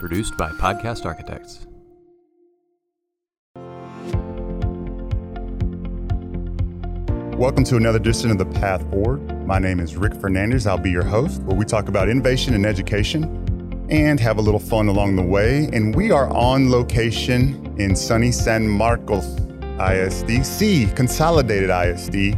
Produced by Podcast Architects. Welcome to another edition of The Path Forward. My name is Rick Fernandez. I'll be your host, where we talk about innovation and education and have a little fun along the way. And we are on location in sunny San Marcos ISD, C, Consolidated ISD,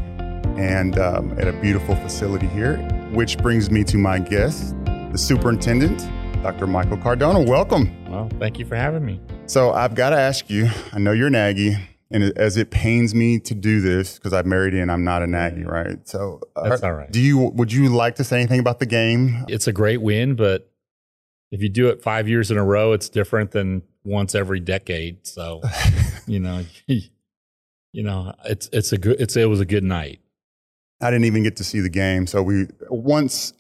and um, at a beautiful facility here, which brings me to my guest, the superintendent, Dr. Michael Cardona. Welcome. Well, thank you for having me. So I've got to ask you, I know you're an Aggie, and as it pains me to do this because I've married in, I'm not an Aggie, right? So uh, that's all right. Do you would you like to say anything about the game? It's a great win, but if you do it five years in a row, it's different than once every decade. So, you know, you know, it's it's a good it's it was a good night. I didn't even get to see the game, so we once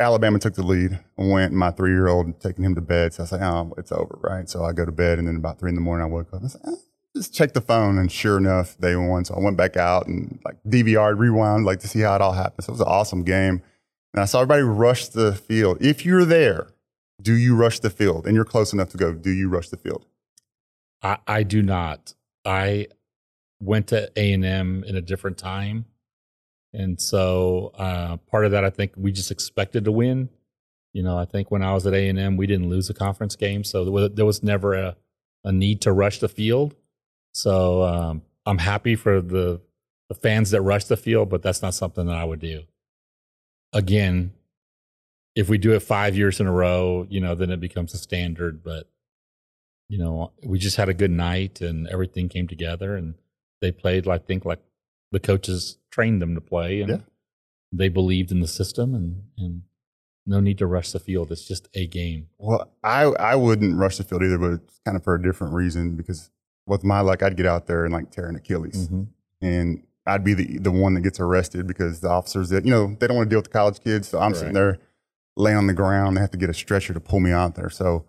Alabama took the lead. I went my three year old taking him to bed. So I said, oh, it's over, right? So I go to bed, and then about three in the morning, I woke up and I said, eh, just check the phone. And sure enough, they won. So I went back out and like DVR, rewound, like to see how it all happened. So it was an awesome game. And I saw everybody rush the field. If you're there, do you rush the field? And you're close enough to go, do you rush the field? I, I do not. I went to A&M in a different time and so uh, part of that, I think we just expected to win. You know, I think when I was at A and M, we didn't lose a conference game, so there was, there was never a, a need to rush the field. So um, I'm happy for the the fans that rush the field, but that's not something that I would do. Again, if we do it five years in a row, you know, then it becomes a standard. But you know, we just had a good night and everything came together, and they played, I think, like the coaches trained them to play, and yeah. they believed in the system, and and no need to rush the field. It's just a game. Well, I I wouldn't rush the field either, but it's kind of for a different reason because with my luck, I'd get out there and like tear an Achilles, mm-hmm. and I'd be the the one that gets arrested because the officers that you know they don't want to deal with the college kids, so I'm right. sitting there laying on the ground. They have to get a stretcher to pull me out there. So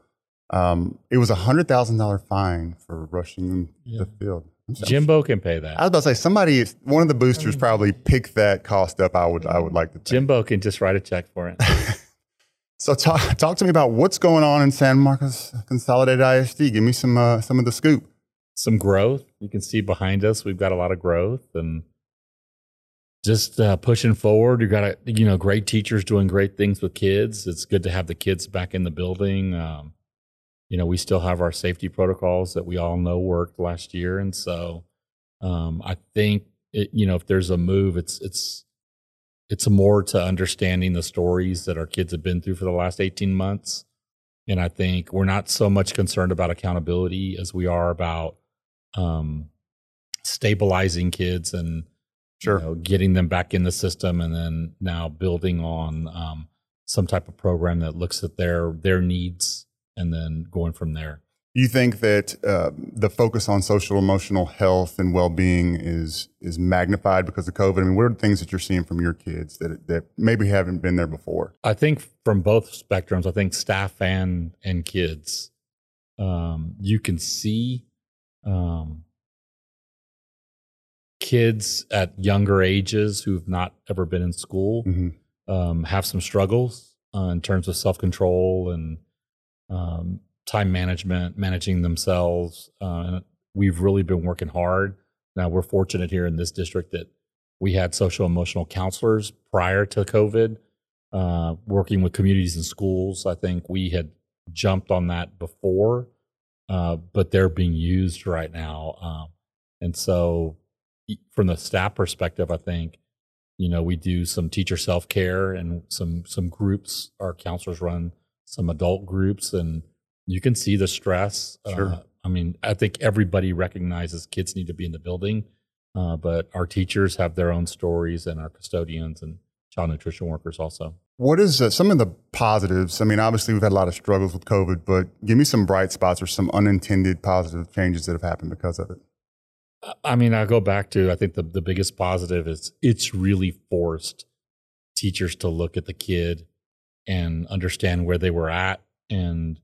um, it was a hundred thousand dollar fine for rushing yeah. the field. Jimbo can pay that. I was about to say somebody, one of the boosters probably picked that cost up. I would, I would like to. Think. Jimbo can just write a check for it. so talk, talk to me about what's going on in San Marcos Consolidated ISD. Give me some, uh, some of the scoop. Some growth. You can see behind us, we've got a lot of growth and just uh, pushing forward. You got a, you know, great teachers doing great things with kids. It's good to have the kids back in the building. Um, you know, we still have our safety protocols that we all know worked last year, and so um, I think it, you know if there's a move, it's it's it's more to understanding the stories that our kids have been through for the last 18 months. And I think we're not so much concerned about accountability as we are about um, stabilizing kids and sure. You know, getting them back in the system, and then now building on um, some type of program that looks at their their needs and then going from there. You think that uh, the focus on social emotional health and well being is is magnified because of COVID? I mean, what are the things that you're seeing from your kids that that maybe haven't been there before? I think from both spectrums. I think staff and and kids, um, you can see um, kids at younger ages who've not ever been in school mm-hmm. um, have some struggles uh, in terms of self control and um, time management, managing themselves. Uh, we've really been working hard. Now we're fortunate here in this district that we had social emotional counselors prior to COVID, uh, working with communities and schools. I think we had jumped on that before, uh, but they're being used right now. Um, and so, from the staff perspective, I think you know we do some teacher self care and some some groups our counselors run some adult groups, and you can see the stress. Sure. Uh, I mean, I think everybody recognizes kids need to be in the building, uh, but our teachers have their own stories, and our custodians and child nutrition workers also. What is uh, some of the positives? I mean, obviously we've had a lot of struggles with COVID, but give me some bright spots or some unintended positive changes that have happened because of it. I mean, I go back to I think the the biggest positive is it's really forced teachers to look at the kid and understand where they were at and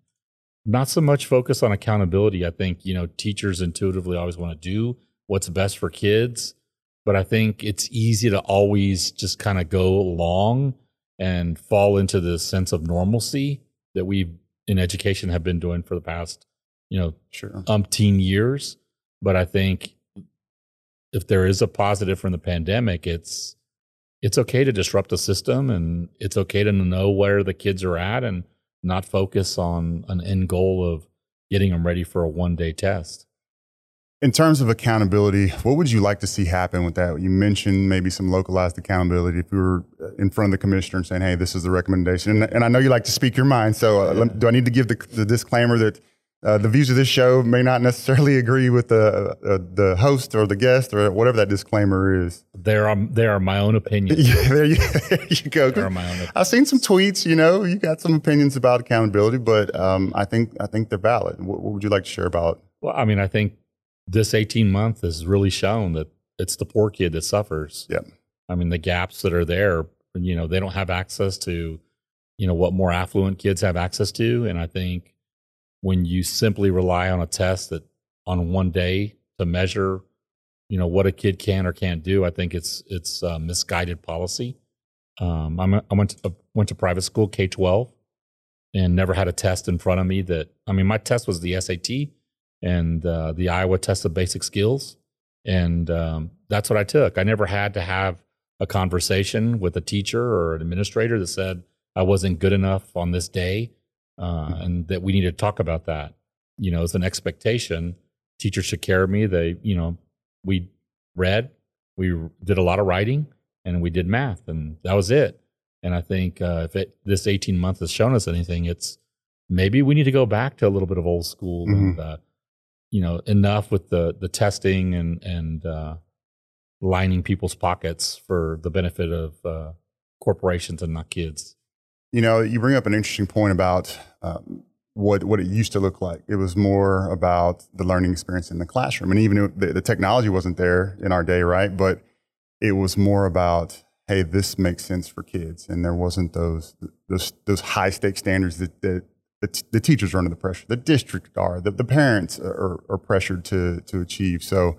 not so much focus on accountability. I think, you know, teachers intuitively always want to do what's best for kids, but I think it's easy to always just kind of go along and fall into this sense of normalcy that we've in education have been doing for the past, you know, Sure. umpteen years. But I think if there is a positive from the pandemic, it's it's okay to disrupt the system and it's okay to know where the kids are at and not focus on an end goal of getting them ready for a one day test. In terms of accountability, what would you like to see happen with that? You mentioned maybe some localized accountability. If you were uh, in front of the commissioner and saying, "Hey, this is the recommendation," and, and I know you like to speak your mind, so uh, lem- do I need to give the, the disclaimer that uh, the views of this show may not necessarily agree with the uh, the host or the guest or whatever that disclaimer is? There are there are my own opinions. Yeah, there, you, there you go. There are my own opinions. I've seen some tweets. You know, you got some opinions about accountability, but um, I think I think they're valid. What, what would you like to share about? Well, I mean, I think this 18 month has really shown that it's the poor kid that suffers. Yeah. I mean, the gaps that are there, you know, they don't have access to, you know, what more affluent kids have access to. And I think when you simply rely on a test that on one day to measure, you know, what a kid can or can't do, I think it's it's misguided policy. Um, I'm I went to, uh, went to private school K 12 and never had a test in front of me that I mean, my test was the SAT and uh, the Iowa test of basic skills. And um, that's what I took. I never had to have a conversation with a teacher or an administrator that said I wasn't good enough on this day uh, and that we need to talk about that. You know, it's an expectation. Teachers should care of me. They, you know, we read, we did a lot of writing, and we did math, and that was it. And I think uh, if it, this 18 month has shown us anything, it's maybe we need to go back to a little bit of old school and uh, you know enough with the the testing and and uh, lining people's pockets for the benefit of uh, corporations and not kids. You know, you bring up an interesting point about um, what what it used to look like. It was more about the learning experience in the classroom, and even the, the technology wasn't there in our day, right? But it was more about, hey, this makes sense for kids, and there wasn't those those those high stake standards that, that the, the teachers are under the pressure, the district are, the, the parents are, are pressured to to achieve. So.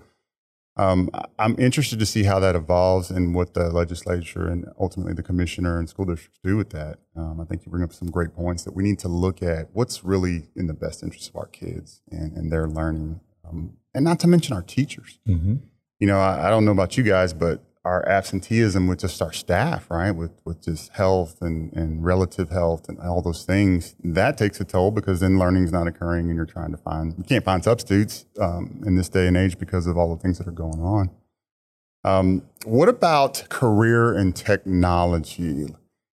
Um, I'm interested to see how that evolves and what the legislature and ultimately the commissioner and school districts do with that. Um, I think you bring up some great points that we need to look at what's really in the best interest of our kids and, and their learning, um, and not to mention our teachers. Mm-hmm. You know, I, I don't know about you guys, but our absenteeism with just our staff, right, with with just health and, and relative health and all those things, that takes a toll because then learning's not occurring and you're trying to find you can't find substitutes um, in this day and age because of all the things that are going on. Um, what about career and technology?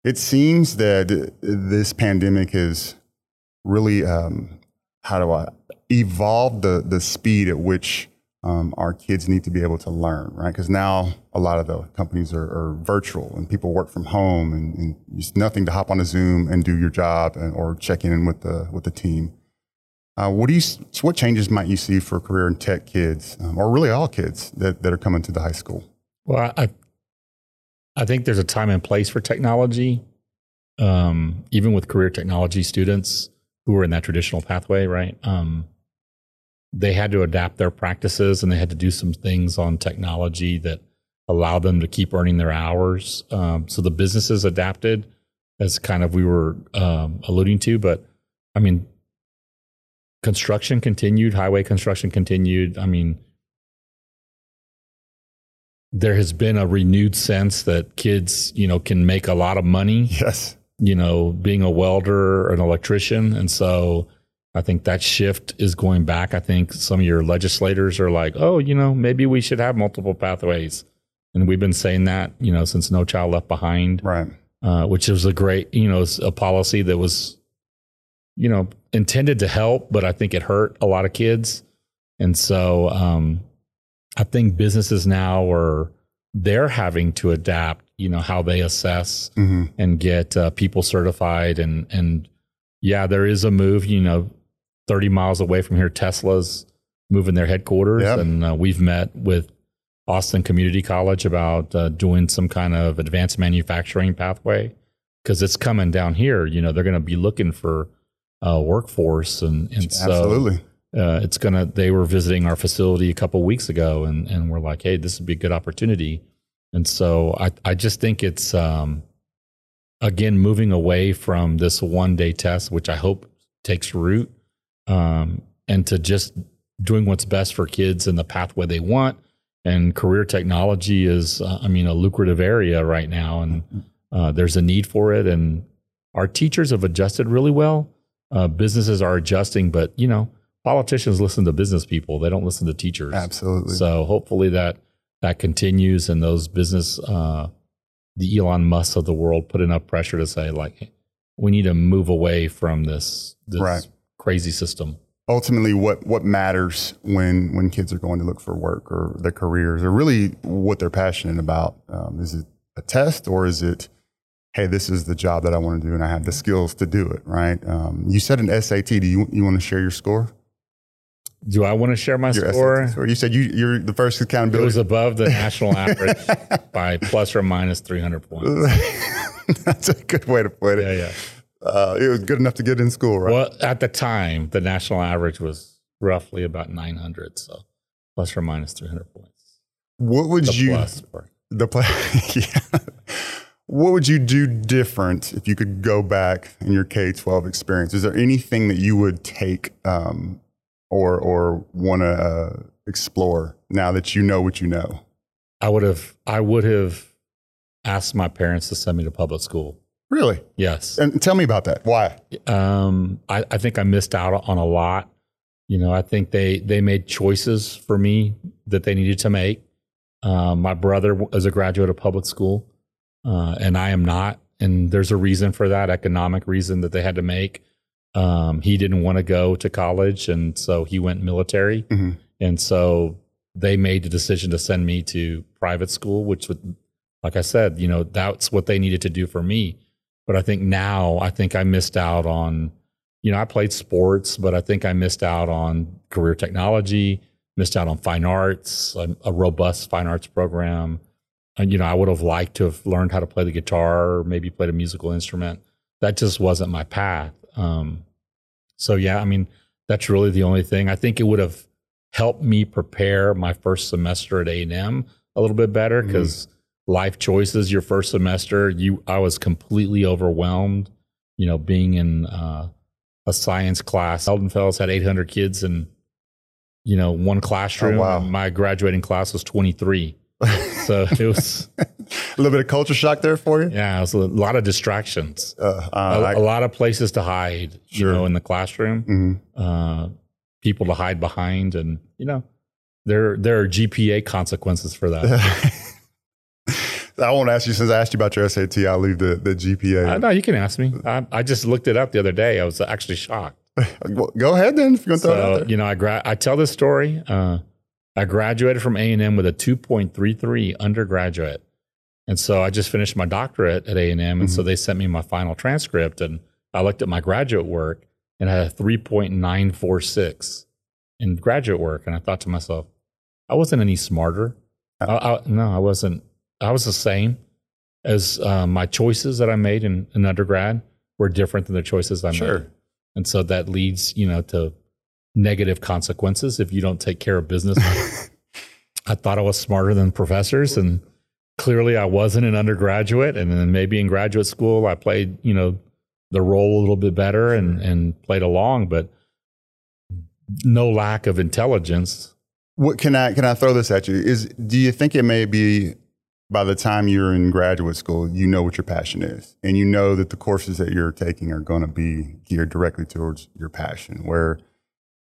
It seems that this pandemic has really, um, how do I, evolved the, the speed at which um, our kids need to be able to learn, right? Because now a lot of the companies are, are virtual and people work from home and, and nothing to hop on a Zoom and do your job and, or check in with the, with the team. Uh, what do you? s- What changes might you see for career and tech kids, um, or really all kids that, that are coming to the high school? Well, I I think there's a time and place for technology, um, even with career technology students who are in that traditional pathway, right? Um, they had to adapt their practices and they had to do some things on technology that allowed them to keep earning their hours. Um, so the businesses adapted, as kind of we were um, alluding to. But I mean, construction continued, highway construction continued. I mean, there has been a renewed sense that kids, you know, can make a lot of money, Yes. you know, being a welder or an electrician. And so I think that shift is going back. I think some of your legislators are like, oh, you know, maybe we should have multiple pathways. And we've been saying that, you know, since No Child Left Behind, Right. uh, which was a great, you know, a policy that was, you know, intended to help, but I think it hurt a lot of kids. And so um, I think businesses now are they're having to adapt, you know, how they assess hmm and get uh, people certified. And and yeah, there is a move. You know, thirty miles away from here, Tesla's moving their headquarters, Yep. and uh, we've met with Austin Community College about uh, doing some kind of advanced manufacturing pathway because it's coming down here. You know, they're going to be looking for uh, workforce, and and so Absolutely. uh, it's gonna they were visiting our facility a couple weeks ago and and we're like hey this would be a good opportunity and so i i just think it's um again moving away from this one day test which i hope takes root, um, and to just doing what's best for kids in the pathway they want. And career technology is, uh, I mean, a lucrative area right now, and uh, there's a need for it. And our teachers have adjusted really well. Uh, businesses are adjusting, but you know, politicians listen to business people; they don't listen to teachers. Absolutely. So hopefully that that continues, and those business, uh, the Elon Musk of the world, put enough pressure to say like, we need to move away from this this Right. Crazy system. ultimately what what matters when when kids are going to look for work or their careers or really what they're passionate about um, is it a test or is it hey this is the job that i want to do and i have the skills to do it right um, you said an sat do you, you want to share your score Do I want to share my your score? Score you said you, you're the first accountability. It was above the national average by plus or minus 300 points. that's a good way to put it Yeah, yeah. Uh, it was good enough to get in school right Well, at the time, the national average was roughly about 900, so plus or minus 300 points. what would The you plus part. The play, yeah. What would you do different if you could go back in your K twelve experience? Is there anything that you would take um, or or want to uh, explore now that you know what you know? I would have, I would have asked my parents to send me to public school. Really? Yes. And tell me about that. Why? Um, I, I think I missed out on a lot. You know, I think they they made choices for me that they needed to make. Um, my brother is a graduate of public school, uh, and I am not. And there's a reason for that, economic reason that they had to make. Um, he didn't want to go to college, and so he went military. Mhm. And so they made the decision to send me to private school, which would, like I said, you know, that's what they needed to do for me. But I think now, I think I missed out on, you know, I played sports, but I think I missed out on career technology, missed out on fine arts, a, a robust fine arts program. And, you know, I would have liked to have learned how to play the guitar, or maybe played a musical instrument. That just wasn't my path. Um, so, yeah, I mean, that's really the only thing. I think it would have helped me prepare my first semester at A&M a little bit better because life choices your first semester you i was completely overwhelmed you know being in uh, a science class Eldon Fellows had 800 kids in you know one classroom Oh, wow. my graduating class was 23 so it was a little bit of culture shock there for you. yeah it was a lot of distractions Uh, a, uh, I- a lot of places to hide you Sure. know in the classroom mhm. uh, people to hide behind and you know there there are gpa consequences for that I won't ask you since I asked you about your SAT. I'll leave the the GPA. Uh, no, you can ask me. I, I just looked it up the other day. I was actually shocked. Well, Go ahead then. If you're gonna throw it out So there. you know, I gra- I tell this story. Uh, I graduated from A and M with a 2.33 undergraduate, and so I just finished my doctorate at A and M, and so they sent me my final transcript, and I looked at my graduate work and I had a 3.946 in graduate work, and I thought to myself, I wasn't any smarter. I, I, no, I wasn't. I was the same as uh, my choices that I made in, in undergrad were different than the choices I Sure. made, and so that leads you know to negative consequences if you don't take care of business. I thought I was smarter than professors, and clearly I wasn't an undergraduate. And then maybe in graduate school, I played you know the role a little bit better and and played along, but no lack of intelligence. What can I can I throw this at you? Is do you think it may be by the time you're in graduate school, you know what your passion is, and you know that the courses that you're taking are going to be geared directly towards your passion. Where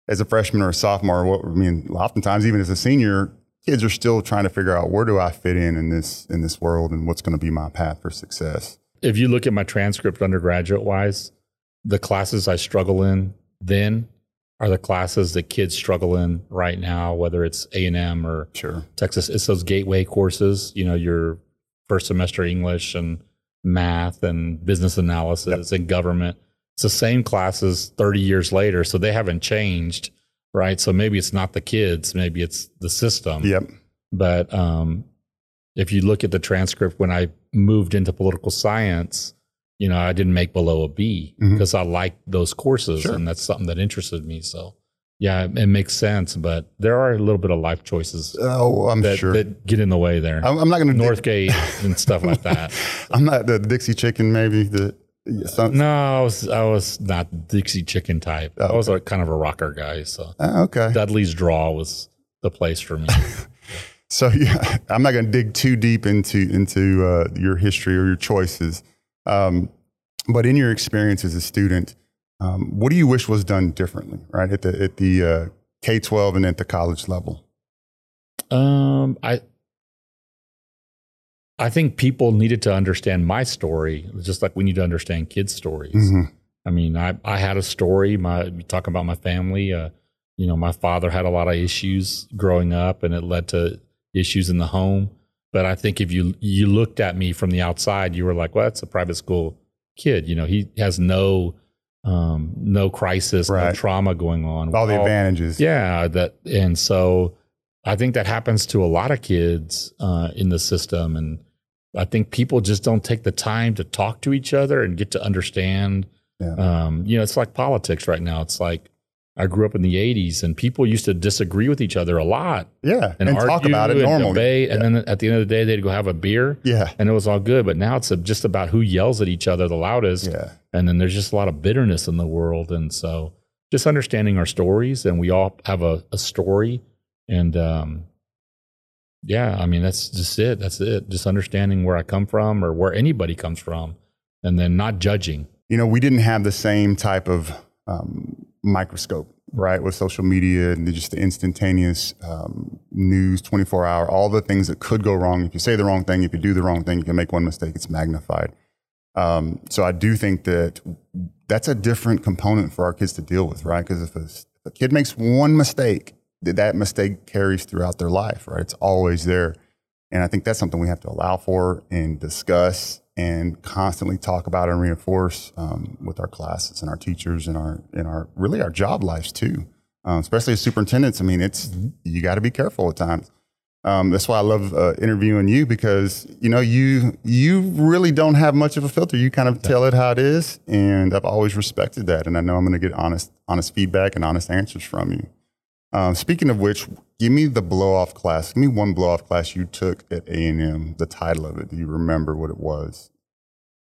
as a freshman or a sophomore, what I mean, oftentimes even as a senior, kids are still trying to figure out where do I fit in in this in this world, and what's going to be my path for success. If you look at my transcript undergraduate wise, the classes I struggle in then are the classes that kids struggle in right now, whether it's A and M or Sure. Texas. It's those gateway courses, you know, your first semester English and math and business analysis and government. It's the same classes 30 years later. So they haven't changed, right? So maybe it's not the kids, maybe it's the system. Yep. But um, if you look at the transcript when I moved into political science, you know, I didn't make below a B because I liked those courses Sure. and that's something that interested me. So, yeah, it, makes sense. But there are a little bit of life choices Oh, I'm that, sure. that get in the way there. I'm, I'm not going to Northgate and stuff like that. I'm not the Dixie chicken, maybe the some- No, I was I was not Dixie Chicken type. I was a kind of a rocker guy. So Ah, okay. Dudley's Draw was the place for me. So yeah, I'm not going to dig too deep into into uh, your history or your choices, um, but in your experience as a student, um, what do you wish was done differently, right at the at the uh, K-12 and at the college level? Um, I I think people needed to understand my story, just like we need to understand kids' stories. Mhm. I mean, I I had a story. My talking about my family. Uh, you know, my father had a lot of issues growing up, and it led to issues in the home. But I think if you you looked at me from the outside, you were like, "Well, that's a private school kid." You know, he has no um, no crisis, no trauma going on. All the advantages. yeah, that and so I think that happens to a lot of kids uh, in the system, and I think people just don't take the time to talk to each other and get to understand. Yeah. Um, you know, it's like politics right now. It's like I grew up in the '80s, and people used to disagree with each other a lot yeah, and, and, talk about it normally. debate, and then at the end of the day, they'd go have a beer, Yeah, and it was all good. But now it's just about who yells at each other the loudest yeah, and then there's just a lot of bitterness in the world and so just understanding our stories and we all have a, a story and um yeah i mean that's just it that's it just understanding where i come from or where anybody comes from and then not judging you know, we didn't have the same type of um, microscope, right, with social media and just the instantaneous um, news, 24 hour, all the things that could go wrong. If you say the wrong thing, if you do the wrong thing, you can make one mistake, it's magnified. Um, so I do think that that's a different component for our kids to deal with, right? Because if, a- if a kid makes one mistake, that mistake carries throughout their life, right? It's always there. And I think that's something we have to allow for and discuss and constantly talk about and reinforce um, with our classes and our teachers and our and our really our job lives too. Um, especially as superintendents, I mean, it's you got to be careful at times. Um, that's why I love uh, interviewing you because you know you you really don't have much of a filter. You kind of tell it how it is, and I've always respected that. And I know I'm going to get honest honest feedback and honest answers from you. Um, speaking of which, give me the blow off class. Give me one blow off class you took at A and M. The title of it. Do you remember what it was?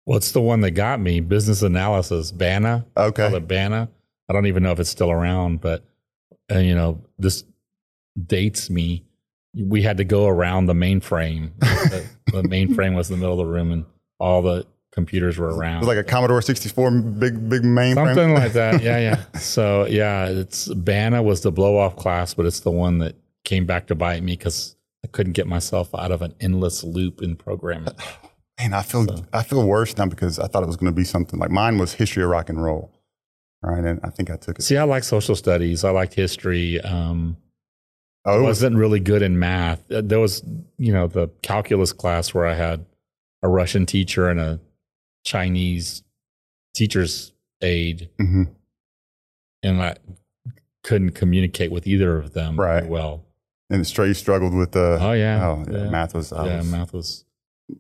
What's the one that got me. Business analysis bana Okay. it bana i don't even know if it's still around but uh, you know this dates me. We had to go around the mainframe. The, the mainframe was in the middle of the room and all the computers were It around was like a Commodore 64 big big mainframe. something like that. Yeah yeah. So yeah it's bana was the blow off class but it's the one that came back to bite me because i couldn't get myself out of an endless loop in programming Man, I feel I feel worse now because I thought it was going to be something like mine was history of rock and roll, right? And I think I took it. see i like social studies i liked history um oh, I it was, wasn't really good in math. Uh, There was, you know, the calculus class where I had a Russian teacher and a Chinese teacher's aide, mhm. and I couldn't communicate with either of them Right. well. and straight struggled with the. Oh yeah, oh yeah, yeah. math was, I yeah, was math was,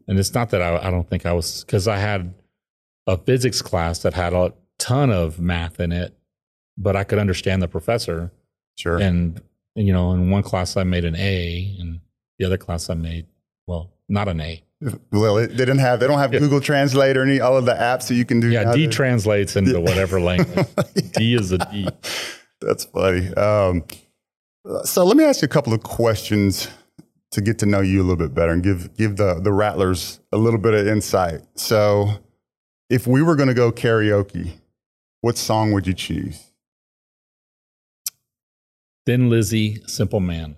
and it's not that I, I don't think I was because I had a physics class that had a ton of math in it, but I could understand the professor. sure. And you know, in one class I made an A, and the other class I made well, not an A. well, it, they didn't have they don't have Yeah. Google Translate or any all of the apps that you can do. Yeah, D translates into whatever language. D is a D. That's funny. Um, so let me ask you a couple of questions to get to know you a little bit better and give give the the rattlers a little bit of insight. So, if we were going to go karaoke, what song would you choose? Thin Lizzy, Simple Man.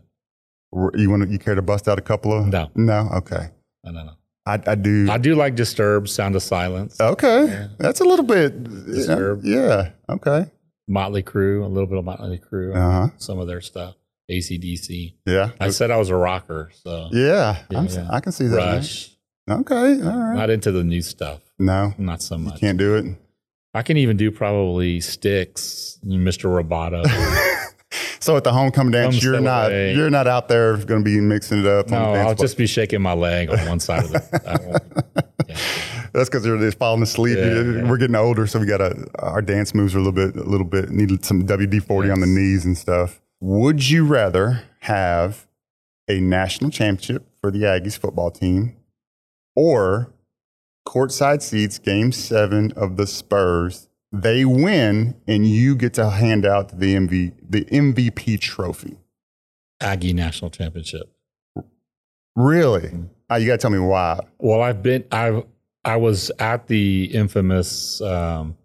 You want to, you care to bust out a couple of? No. no. Okay, I don't know. I, I do. I do like Disturbed, Sound of Silence, okay, Yeah. that's a little bit. Disturbed. Yeah. Okay. Motley Crue, a little bit of Motley Crue, Uh huh. some of their stuff, ACDC. Yeah. I said I was a rocker, so yeah. Yeah. I can see that. man. Rush. Okay. All right. Not into the new stuff, No, not so you much. can't do it. I can even do probably Styx, Mr. Roboto. So at the homecoming dance, you're not away. you're not out there going to be mixing it up. no, on the I'll just be shaking my leg on one side of the. Yeah. That's because they're just falling asleep. Yeah, yeah. We're getting older, so we got our dance moves are a little bit a little bit need some WD forty on the knees and stuff. Would you rather have a national championship for the Aggies football team, or courtside seats, game seven of the Spurs. They win, and you get to hand out the MV, the MVP trophy. Aggie national championship. Really? Uh, you got to tell me why. Well, I've been I've I was at the infamous um,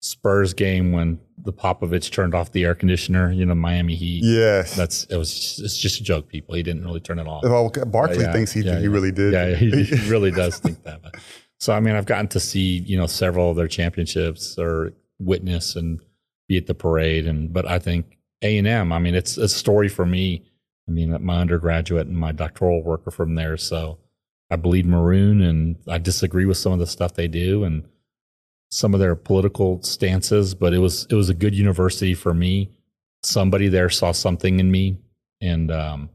Spurs game when the Popovich turned off the air conditioner. You know, Miami Heat. Yes. That's it was just, it's just a joke, people. He didn't really turn it off. well, Barkley Yeah, thinks he, yeah, he yeah. really did. Yeah, he, he really does think that. But, so I mean, I've gotten to see you know several of their championships or witness and be at the parade, and but I think A and M. I mean, it's a story for me. I mean, my undergraduate and my doctoral work are from there, so I bleed maroon, and I disagree with some of the stuff they do and some of their political stances. But it was it was a good university for me. Somebody there saw something in me and um,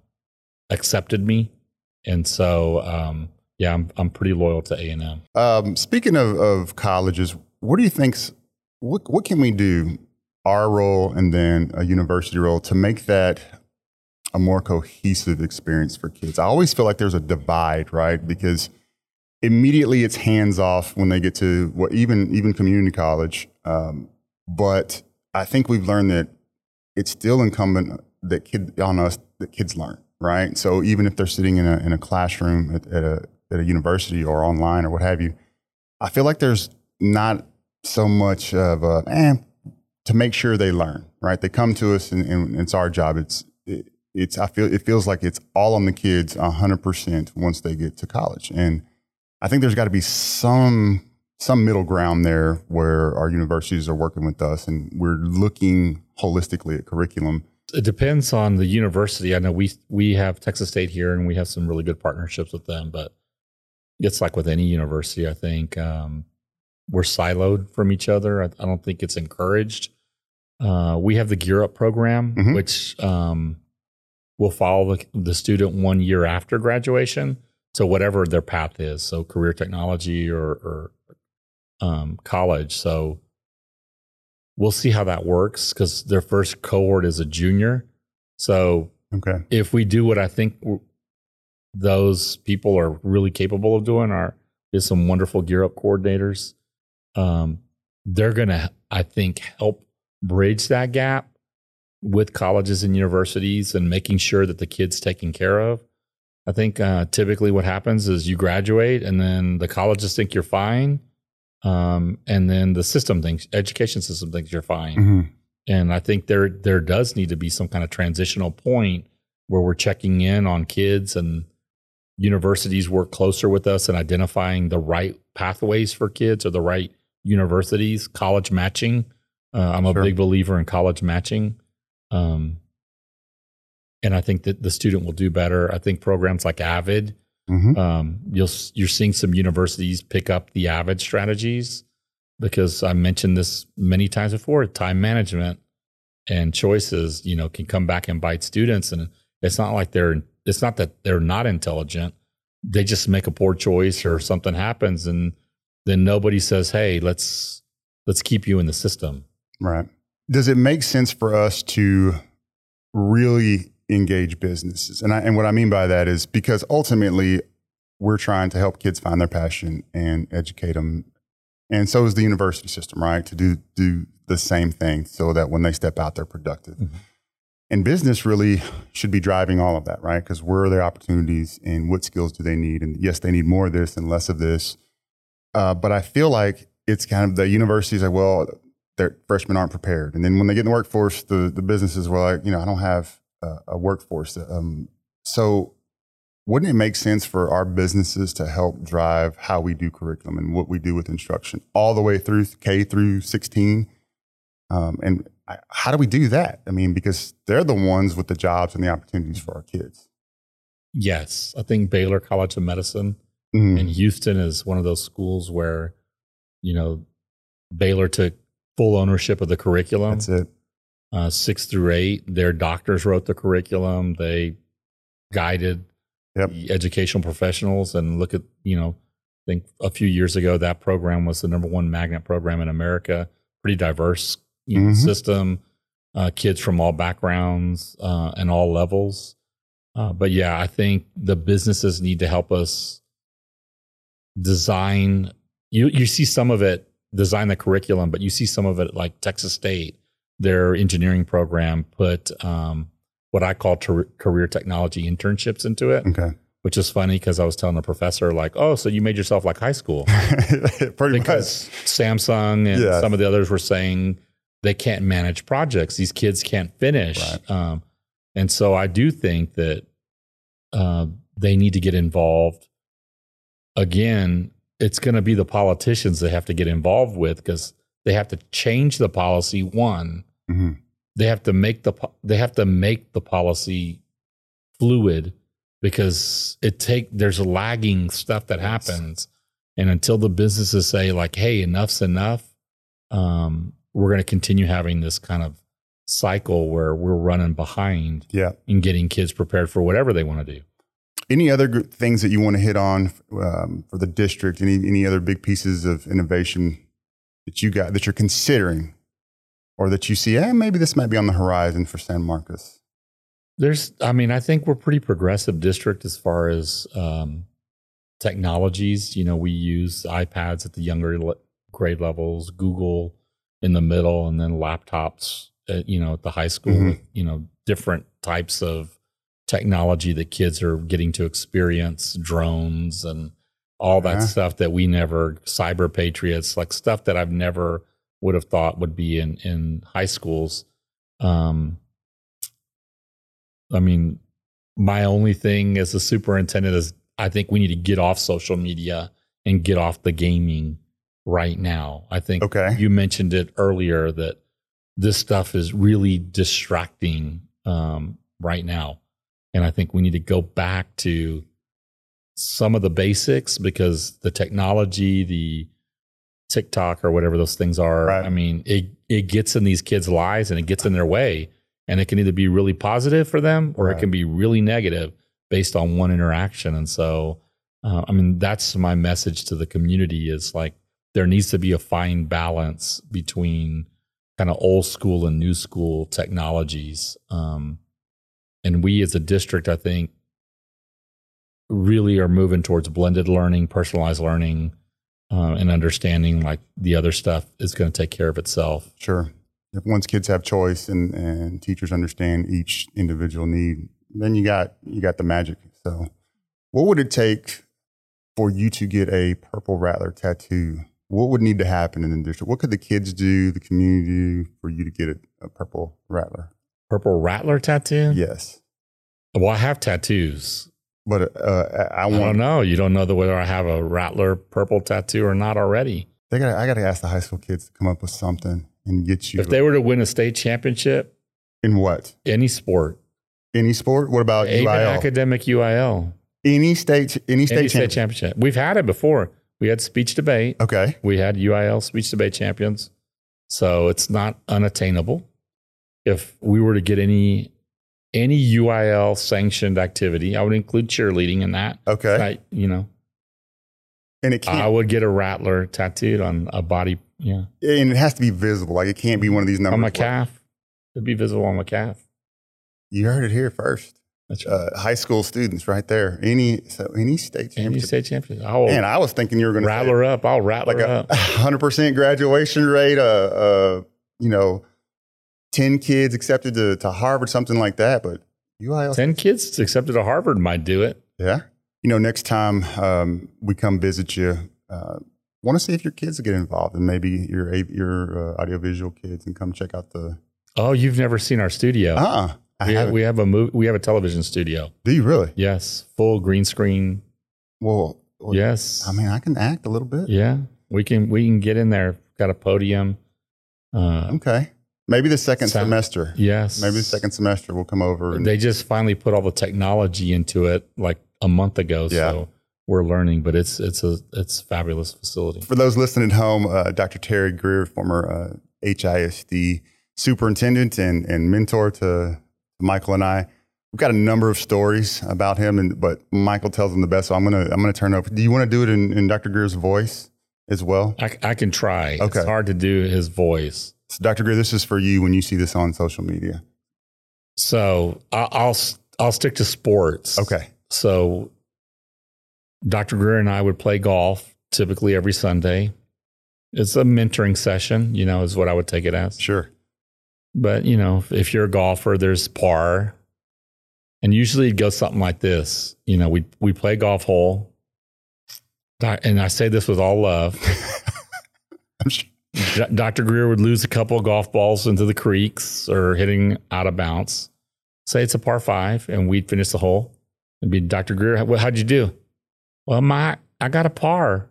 accepted me, and so um, yeah, I'm I'm pretty loyal to A and M. Um, speaking of, of colleges, what do you think's what what can we do, our role and then a university role, to make that a more cohesive experience for kids? I always feel like there's a divide, right? Because immediately it's hands off when they get to what even even community college. Um, but I think we've learned that it's still incumbent that kid on us that kids learn, right? So even if they're sitting in a in a classroom at, at a at a university or online or what have you, I feel like there's not so much of a eh, to make sure they learn, right? They come to us and, and it's our job. It's it, it's I feel it feels like it's all on the kids hundred percent once they get to college, and I think there's got to be some some middle ground there where our universities are working with us and we're looking holistically at curriculum. It depends on the university. I know we we have Texas State here, and we have some really good partnerships with them. But it's like with any university, I think um, we're siloed from each other. I, I don't think it's encouraged. Uh, we have the Gear Up program, Mhm. which um, will follow the, the student one year after graduation. So whatever their path is, so career technology or, or um, college. So we'll see how that works because their first cohort is a junior. So Okay. if we do what I think w- those people are really capable of doing, are is some wonderful gear up coordinators. Um, they're gonna, I think, help bridge that gap with colleges and universities and making sure that the kids taken care of. I think uh, typically what happens is you graduate and then the colleges think you're fine, um, and then the system thinks, education system thinks you're fine. Mhm. And I think there there does need to be some kind of transitional point where we're checking in on kids and universities work closer with us in identifying the right pathways for kids or the right universities, college matching. Uh, I'm a Sure. big believer in college matching. Um, and I think that the student will do better. I think programs like Avid, Mhm. um, you'll you're seeing some universities pick up the Avid strategies because I mentioned this many times before. Time management and choices, you know, can come back and bite students, and it's not like they're it's not that they're not intelligent. They just make a poor choice or something happens, and then nobody says, "Hey, let's let's keep you in the system." Right. Does it make sense for us to really engage businesses? And I, and what I mean by that is because ultimately we're trying to help kids find their passion and educate them. And so is the university system, right? To do do the same thing so that when they step out, they're productive. Mhm. And business really should be driving all of that, right? Because where are their opportunities and what skills do they need? And yes, they need more of this and less of this. Uh, but I feel like it's kind of the universities like, well, their freshmen aren't prepared. And then when they get in the workforce, the, the businesses were like, you know, I don't have a, a workforce. Um, so wouldn't it make sense for our businesses to help drive how we do curriculum and what we do with instruction all the way through K through 16? Um, and I, how do we do that? I mean, because they're the ones with the jobs and the opportunities for our kids. Yes, I think Baylor College of Medicine Mhm. in Houston is one of those schools where, you know, Baylor took full ownership of the curriculum. That's it. Uh, six through eight. Their doctors wrote the curriculum. They guided Yep. the educational professionals. And look at, you know, I think a few years ago, that program was the number one magnet program in America. Pretty diverse you know, Mhm. system, uh, kids from all backgrounds uh, and all levels. Uh, but yeah, I think the businesses need to help us design you you see some of it design the curriculum, but you see some of it like Texas State, their engineering program put um, what I call ter- career technology internships into it, Okay. which is funny because I was telling the professor like, oh, so you made yourself like high school Pretty because Samsung and Yes. some of the others were saying they can't manage projects. These kids can't finish. Right. Um, and so I do think that uh, they need to get involved. Again, it's going to be the politicians they have to get involved with because they have to change the policy. One, much. Mhm. they have to make the they have to make the policy fluid because it take there's lagging stuff that happens and until the businesses say like hey enough's enough um, we're going to continue having this kind of cycle where we're running behind Yeah. in getting kids prepared for whatever they want to do Any other things that you want to hit on um, for the district? Any any other big pieces of innovation that you got that you're considering, or that you see? Eh, maybe this might be on the horizon for San Marcos. There's, I mean, I think we're pretty progressive district as far as um, technologies. You know, we use iPads at the younger le- grade levels, Google in the middle, and then laptops. At, you know, at the high school, Mhm. with, you know, different types of technology that kids are getting to experience, drones and all that Yeah. stuff that we never cyber patriots, like stuff that I've never would have thought would be in in high schools. Um, I mean, my only thing as a superintendent is I think we need to get off social media and get off the gaming right now. I think Okay. you mentioned it earlier that this stuff is really distracting um, right now. And I think we need to go back to some of the basics because the technology, the TikTok or whatever those things are, Right. I mean, it, it gets in these kids' lives and it gets in their way. And it can either be really positive for them or Right. it can be really negative based on one interaction. And so, uh, I mean, that's my message to the community is like there needs to be a fine balance between kind of old school and new school technologies. Um, and we as a district, I think, really are moving towards blended learning, personalized learning, uh, and understanding like the other stuff is going to take care of itself. Sure. If once kids have choice and, and teachers understand each individual need, then you got you got the magic. So, what would it take for you to get a purple rattler tattoo? What would need to happen in the district? What could the kids do, the community do for you to get a, a purple rattler? Purple Rattler tattoo? Yes, Well, I have tattoos. But uh, I, I I don't know. You don't know the, whether I have a Rattler purple tattoo or not already. They got. I got to ask the high school kids to come up with something and get you If they were to win a state championship, in what any sport, any sport. What about even UIL? academic UIL, any state, any state any state championship. We've had it before. We had speech debate. Okay. We had UIL speech debate champions. So it's not unattainable. If we were to get any any UIL sanctioned activity, I would include cheerleading in that. Okay. I, you know, And it can't. I would get a rattler tattooed on a body, yeah, and it has to be visible. Like it can't be one of these numbers. on my calf. It'd be visible on my calf. You heard it here first. That's right. Uh, high school students, right there. Any so any state championship. any state champion. I'll Man, I was thinking you were going to rattler up. I'll rattler like a hundred percent graduation rate. Uh, uh, you know, ten kids accepted to, to Harvard, something like that. But UIL, Ten kids accepted to Harvard might do it. yeah. You know, next time um, we come visit you, uh, want to see if your kids will get involved, and maybe your your uh, audiovisual kids, and come check out the. Oh, you've never seen our studio. Uh, I we, haven't. we have a movie. We have a television studio. Do you really? Yes, full green screen. Well, well, Yes. I mean, I can act a little bit. yeah, we can we can get in there. Got a podium. Uh, Okay. Maybe the second Sound- semester. yes. Maybe the second semester we'll come over. And, They just finally put all the technology into it like a month ago. Yeah. So we're learning, but it's it's a it's a fabulous facility. for those listening at home, uh, Dr. Terry Grier, former uh, HISD superintendent and, and mentor to Michael and I, we've got a number of stories about him, and but Michael tells them the best. So I'm gonna I'm gonna turn over. Do you want to do it in, in Dr. Grier's voice as well? I, I can try. Okay. It's hard to do his voice. So Dr. Grier, this is for you when you see this on social media. So I'll I'll stick to sports. Okay. So Dr. Grier and I would play golf typically every Sunday. It's a mentoring session, you know, is what I would take it as. Sure. But, you know, if you're a golfer, there's par. And usually it goes something like this. You know, we we play golf hole. And I say this with all love. Dr. Grier would lose a couple of golf balls into the creeks or hitting out of bounds. Say it's a par five, and we'd finish the hole. And be Dr. Grier, how'd you do? Well, my I got a par.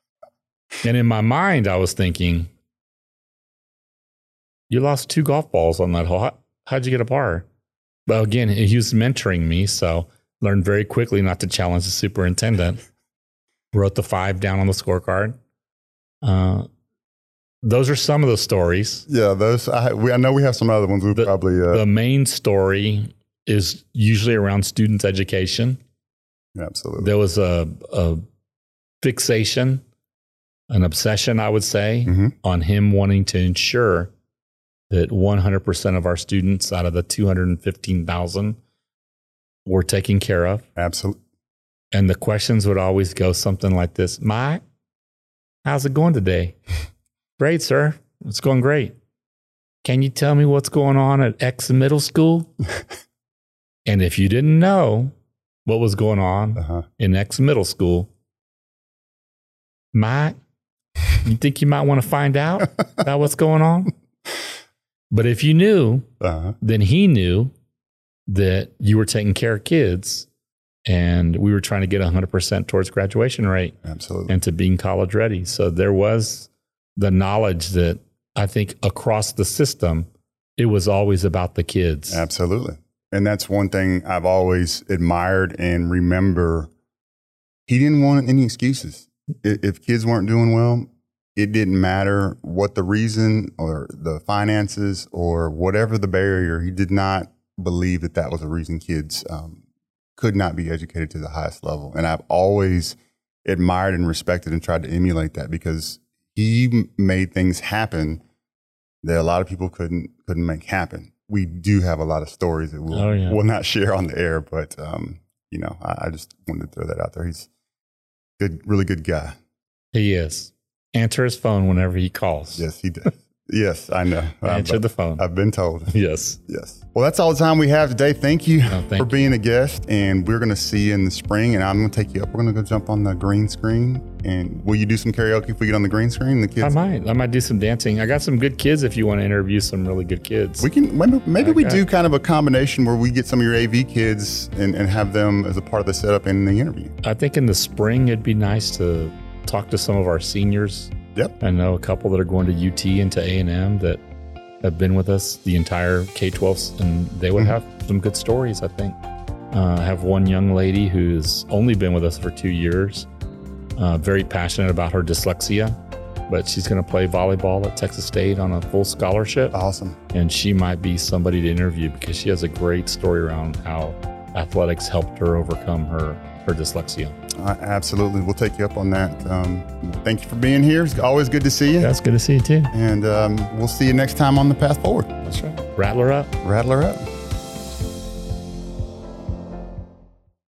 and in my mind, I was thinking, you lost two golf balls on that hole. How, how'd you get a par? Well, again, he was mentoring me, so learned very quickly not to challenge the superintendent. Wrote the five down on the scorecard. Uh, those are some of the stories. Yeah, those. I, we, I know we have some other ones. We the, probably uh, the main story is usually around students' education. Absolutely. There was a, a fixation, an obsession, I would say, mm-hmm. on him wanting to ensure that 100% of our students out of the 215,000 were taken care of. Absolutely. And the questions would always go something like this Mike, how's it going today? great, sir. It's going great. Can you tell me what's going on at X middle school? and if you didn't know what was going on uh-huh. in X middle school, Mike, you think you might want to find out about what's going on? But if you knew, uh-huh. then he knew that you were taking care of kids and we were trying to get 100% towards graduation rate. Absolutely. And to being college ready. So there was the knowledge that I think across the system, it was always about the kids. Absolutely. And that's one thing I've always admired and remember. He didn't want any excuses. If kids weren't doing well, it didn't matter what the reason or the finances or whatever the barrier. He did not believe that that was a reason kids um, could not be educated to the highest level. And I've always admired and respected and tried to emulate that because he made things happen that a lot of people couldn't couldn't make happen. We do have a lot of stories that we'll, oh, yeah. we'll not share on the air, but um, you know, I, I just wanted to throw that out there. He's good, really good guy. He is answer his phone whenever he calls. Yes, he does. Yes, I know. Answer I've, the phone. I've been told. Yes. Yes. Well, that's all the time we have today. Thank you oh, thank for being a guest. And we're going to see you in the spring. And I'm going to take you up. We're going to go jump on the green screen. And will you do some karaoke if we get on the green screen? The kids. I might. I might do some dancing. I got some good kids. If you want to interview some really good kids, we can. Maybe, maybe we do kind of a combination where we get some of your AV kids and, and have them as a part of the setup in the interview. I think in the spring it'd be nice to talk to some of our seniors Yep. I know a couple that are going to UT and to A&M that have been with us the entire K-12, and they would mm-hmm. have some good stories, I think. Uh, I have one young lady who's only been with us for two years, uh, very passionate about her dyslexia, but she's going to play volleyball at Texas State on a full scholarship. Awesome. And she might be somebody to interview because she has a great story around how athletics helped her overcome her, her dyslexia. Uh, absolutely. We'll take you up on that. Um, thank you for being here. It's always good to see you. That's good to see you too. And um, we'll see you next time on the path forward. That's right. Rattler up. Rattler up.